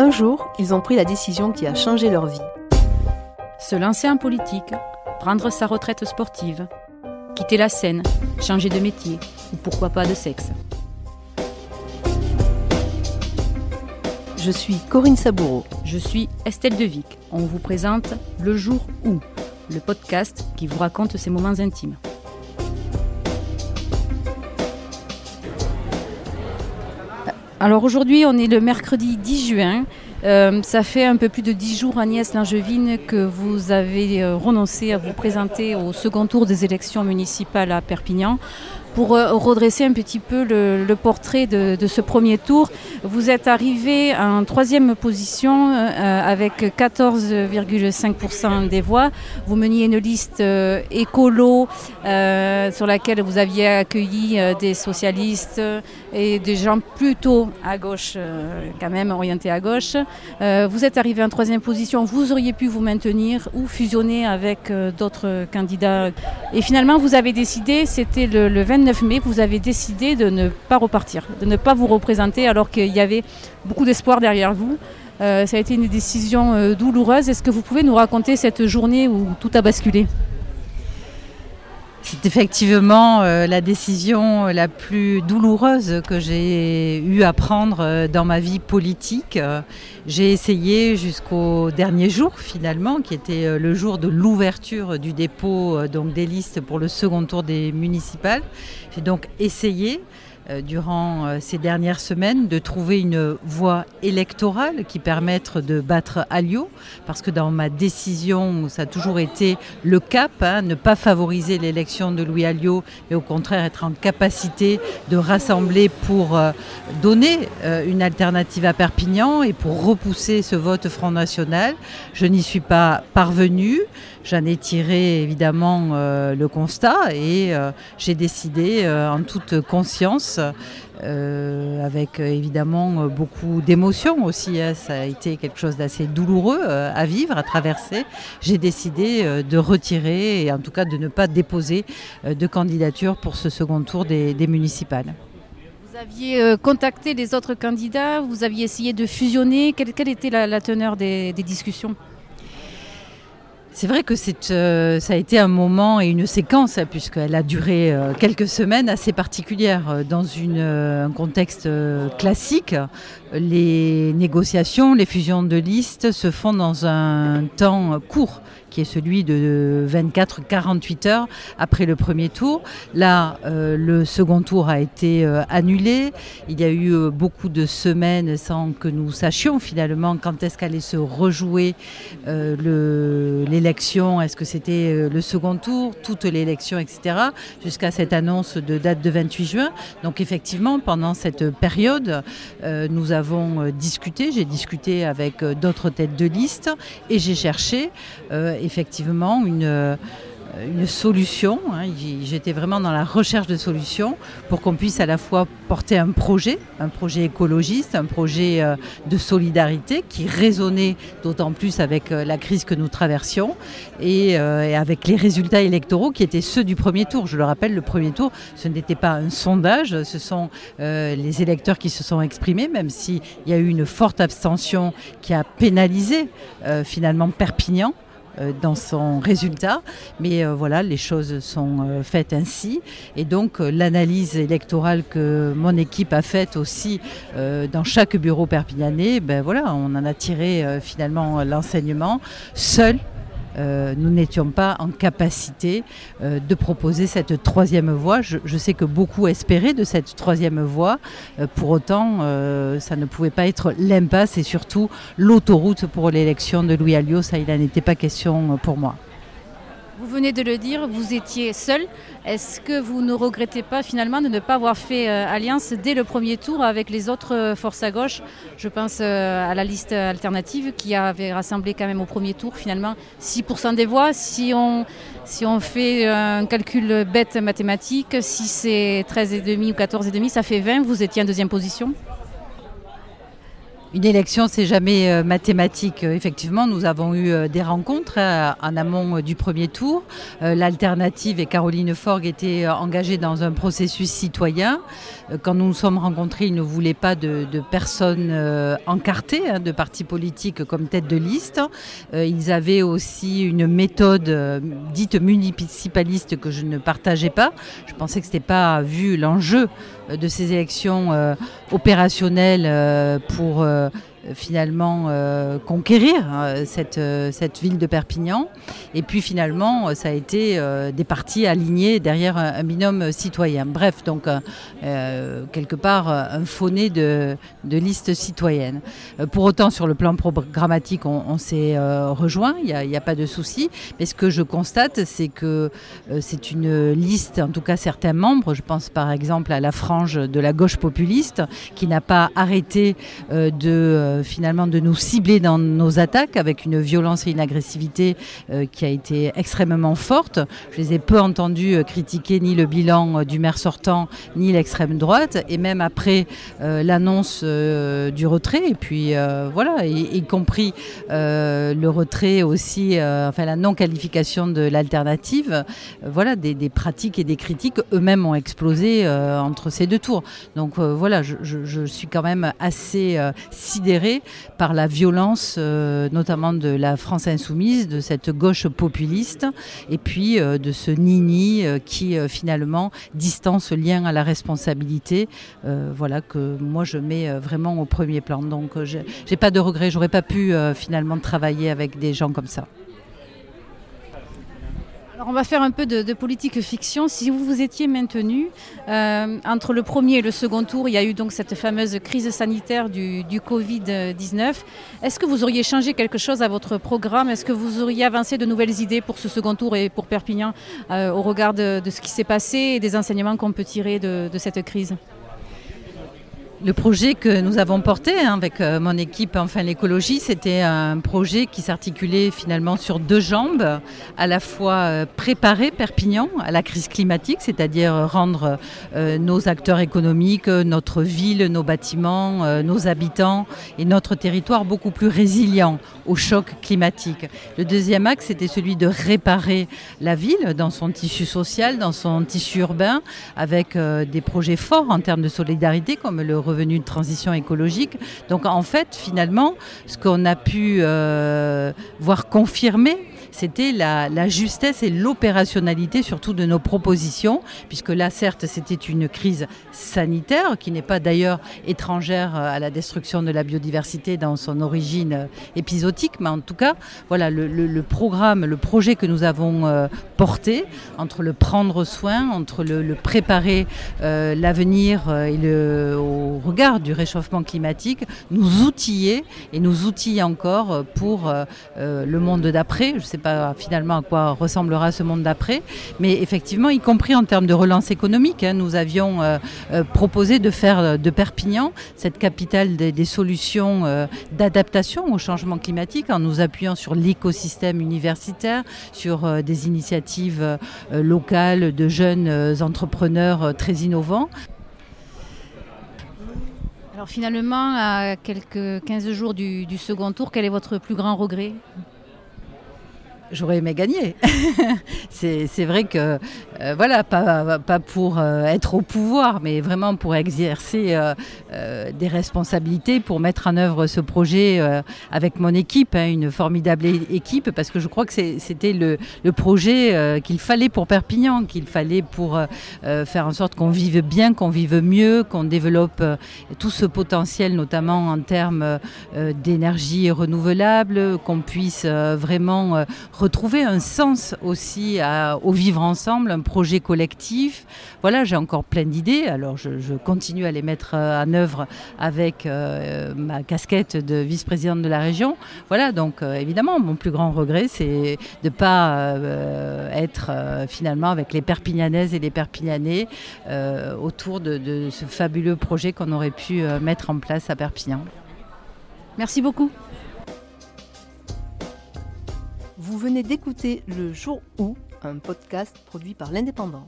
Un jour, ils ont pris la décision qui a changé leur vie. Se lancer en politique, prendre sa retraite sportive, quitter la scène, changer de métier ou pourquoi pas de sexe. Je suis Corinne Saboureau. Je suis Estelle Devic. On vous présente Le jour où, le podcast qui vous raconte ses moments intimes. Alors aujourd'hui, on est le mercredi 10 juin. Euh, ça fait un peu plus de dix jours, Agnès Langevine, que vous avez euh, renoncé à vous présenter au second tour des élections municipales à Perpignan pour euh, redresser un petit peu le, portrait de, ce premier tour, vous êtes arrivé en troisième position euh, avec 14,5% des voix. Vous meniez une liste euh, écolo sur laquelle vous aviez accueilli des socialistes et des gens plutôt à gauche, quand même orientés à gauche. vous êtes arrivé en troisième position. Vous auriez pu vous maintenir ou fusionner avec d'autres candidats. Et finalement, vous avez décidé, c'était le, le 20 29 mai, vous avez décidé de ne pas repartir, de ne pas vous représenter alors qu'il y avait beaucoup d'espoir derrière vous. Euh, ça a été une décision euh, douloureuse. Est-ce que vous pouvez nous raconter cette journée où tout a basculé? C'est effectivement euh, la décision la plus douloureuse que j'ai eu à prendre euh, dans ma vie politique. J'ai essayé jusqu'au dernier jour finalement, qui était euh, le jour de l'ouverture du dépôt des listes pour le second tour des municipales. J'ai donc essayé durant euh, ces dernières semaines de trouver une voie électorale qui permette de battre Alliot, parce que dans ma décision, ça a toujours été le cap, hein, ne pas favoriser l'élection de Louis Alliot, mais au contraire être en capacité de rassembler pour euh, donner une alternative à Perpignan et pour repousser ce vote Front National. Je n'y suis pas parvenue. J'en ai tiré évidemment le constat et j'ai décidé en toute conscience euh, avec euh, évidemment beaucoup d'émotions aussi. Hein. Ça a été quelque chose d'assez douloureux euh, à vivre, à traverser. J'ai décidé de retirer et en tout cas de ne pas déposer de candidature pour ce second tour des, municipales. Vous aviez contacté les autres candidats, vous aviez essayé de fusionner. Quelle, était la, teneur des discussions? C'est vrai que euh, ça a été un moment et une séquence, hein, puisqu'elle a duré euh, quelques semaines assez particulières. Euh, dans un contexte classique, les négociations, les fusions de listes se font dans un temps court qui est celui de 24-48 heures après le premier tour. Là, euh, le second tour a été euh, annulé. Il y a eu euh, beaucoup de semaines sans que nous sachions finalement quand est-ce qu'allait se rejouer l'élection. Est-ce que c'était le second tour, toute l'élection, etc. Jusqu'à cette annonce de date de 28 juin. Donc effectivement, pendant cette période, nous avons discuté. J'ai discuté avec d'autres têtes de liste et j'ai cherché effectivement une, euh, une solution. Hein. J'étais vraiment dans la recherche de solutions pour qu'on puisse à la fois porter un projet, un projet écologiste, un projet euh, de solidarité qui résonnait d'autant plus avec euh, la crise que nous traversions et, avec les résultats électoraux qui étaient ceux du premier tour. Je le rappelle, le premier tour, ce n'était pas un sondage, ce sont les électeurs qui se sont exprimés, même s'il y a eu une forte abstention qui a pénalisé finalement Perpignan. Euh, dans son résultat. Mais euh, voilà, les choses sont euh, faites ainsi. Et donc l'analyse électorale que mon équipe a faite aussi dans chaque bureau perpignanais, ben voilà, on en a tiré finalement l'enseignement. Seul euh, nous n'étions pas en capacité euh, de proposer cette troisième voie. Je, sais que beaucoup espéraient de cette troisième voie. Euh, pour autant, ça ne pouvait pas être l'impasse et surtout l'autoroute pour l'élection de Louis Alliot. Ça, il n'en était pas question pour moi. Vous venez de le dire, vous étiez seul. Est-ce que vous ne regrettez pas finalement de ne pas avoir fait euh, alliance dès le premier tour avec les autres euh, forces à gauche? Je pense euh, à la liste alternative qui avait rassemblé quand même au premier tour finalement 6% des voix. Si on, si on fait un calcul bête mathématique, si c'est 13,5 ou 14,5, ça fait 20, vous étiez en deuxième position Une élection, c'est jamais euh, mathématique. Euh, effectivement, nous avons eu euh, des rencontres en amont du premier tour. L'alternative et Caroline Forgue étaient engagées dans un processus citoyen. Quand nous nous sommes rencontrés, ils ne voulaient pas de, personnes encartées, hein, de partis politiques comme tête de liste. Ils avaient aussi une méthode dite municipaliste que je ne partageais pas. Je pensais que ce n'était pas vu l'enjeu de ces élections opérationnelles pour euh, finalement euh, conquérir euh, cette, cette ville de Perpignan. Et puis finalement, ça a été des partis alignés derrière un, binôme citoyen. Bref, donc quelque part un fauné de, de liste citoyenne. pour autant, sur le plan programmatique, on, s'est rejoint, il n'y a, pas de souci. Mais ce que je constate, c'est que c'est une liste, en tout cas certains membres, je pense par exemple à la frange de la gauche populiste, qui n'a pas arrêté de euh, finalement de nous cibler dans nos attaques avec une violence et une agressivité euh, qui a été extrêmement forte. Je les ai peu entendus euh, critiquer ni le bilan du maire sortant ni l'extrême droite. Et même après l'annonce du retrait et puis voilà y, compris le retrait aussi enfin la non qualification de l'alternative. Voilà des, pratiques et des critiques eux-mêmes ont explosé entre ces deux tours. Donc voilà je, je, suis quand même assez sidérée par la violence, euh, notamment de la France insoumise, de cette gauche populiste, et puis euh, de ce nini euh, qui finalement distance lien à la responsabilité, voilà que moi je mets vraiment au premier plan. Donc j'ai pas de regret, j'aurais pas pu finalement travailler avec des gens comme ça on va faire un peu de, politique fiction. Si vous vous étiez maintenu euh, entre le premier et le second tour, il y a eu donc cette fameuse crise sanitaire du, Covid-19. Est-ce que vous auriez changé quelque chose à votre programme? Est-ce que vous auriez avancé de nouvelles idées pour ce second tour et pour Perpignan euh, au regard de, ce qui s'est passé et des enseignements qu'on peut tirer de cette crise? Le projet que nous avons porté hein, avec euh, mon équipe Enfin l'écologie, c'était un projet qui s'articulait finalement sur deux jambes, à la fois euh, préparer Perpignan à la crise climatique, c'est-à-dire rendre euh, nos acteurs économiques, notre ville, nos bâtiments, nos habitants et notre territoire beaucoup plus résilients au choc climatique. Le deuxième axe, c'était celui de réparer la ville dans son tissu social, dans son tissu urbain, avec des projets forts en termes de solidarité comme le revenu de transition écologique. Donc en fait, finalement, ce qu'on a pu euh, voir confirmer c'était la, justesse et l'opérationnalité surtout de nos propositions, puisque là, certes, c'était une crise sanitaire qui n'est pas d'ailleurs étrangère à la destruction de la biodiversité dans son origine épisodique, mais en tout cas, voilà, le, programme, le projet que nous avons euh, porté, entre le prendre soin, entre le, préparer euh, l'avenir euh, et au regard du réchauffement climatique, nous outiller et nous outiller encore pour le monde d'après. Pas finalement à quoi ressemblera ce monde d'après. Mais effectivement, y compris en termes de relance économique, hein, nous avions euh, euh, proposé de faire euh, de Perpignan cette capitale des, solutions d'adaptation au changement climatique en nous appuyant sur l'écosystème universitaire, sur des initiatives locales de jeunes entrepreneurs très innovants. Alors finalement, à quelques 15 jours du second tour, quel est votre plus grand regret? J'aurais aimé gagner. c'est vrai que, euh, voilà, pas, pour euh, être au pouvoir, mais vraiment pour exercer euh, des responsabilités, pour mettre en œuvre ce projet avec mon équipe, hein, une formidable équipe, parce que je crois que c'était le, le, projet qu'il fallait pour Perpignan, qu'il fallait pour faire en sorte qu'on vive bien, qu'on vive mieux, qu'on développe tout ce potentiel, notamment en termes d'énergie renouvelable, qu'on puisse vraiment retrouver un sens aussi au vivre ensemble, un projet collectif. Voilà, j'ai encore plein d'idées. Alors, je, continue à les mettre euh, en œuvre avec euh, ma casquette de vice-présidente de la région. Voilà, donc euh, évidemment, mon plus grand regret, c'est de ne pas être finalement avec les Perpignanaises et les Perpignanais autour de, de, ce fabuleux projet qu'on aurait pu mettre en place à Perpignan. Merci beaucoup. Vous venez d'écouter Le Jour où, un podcast produit par l'Indépendant.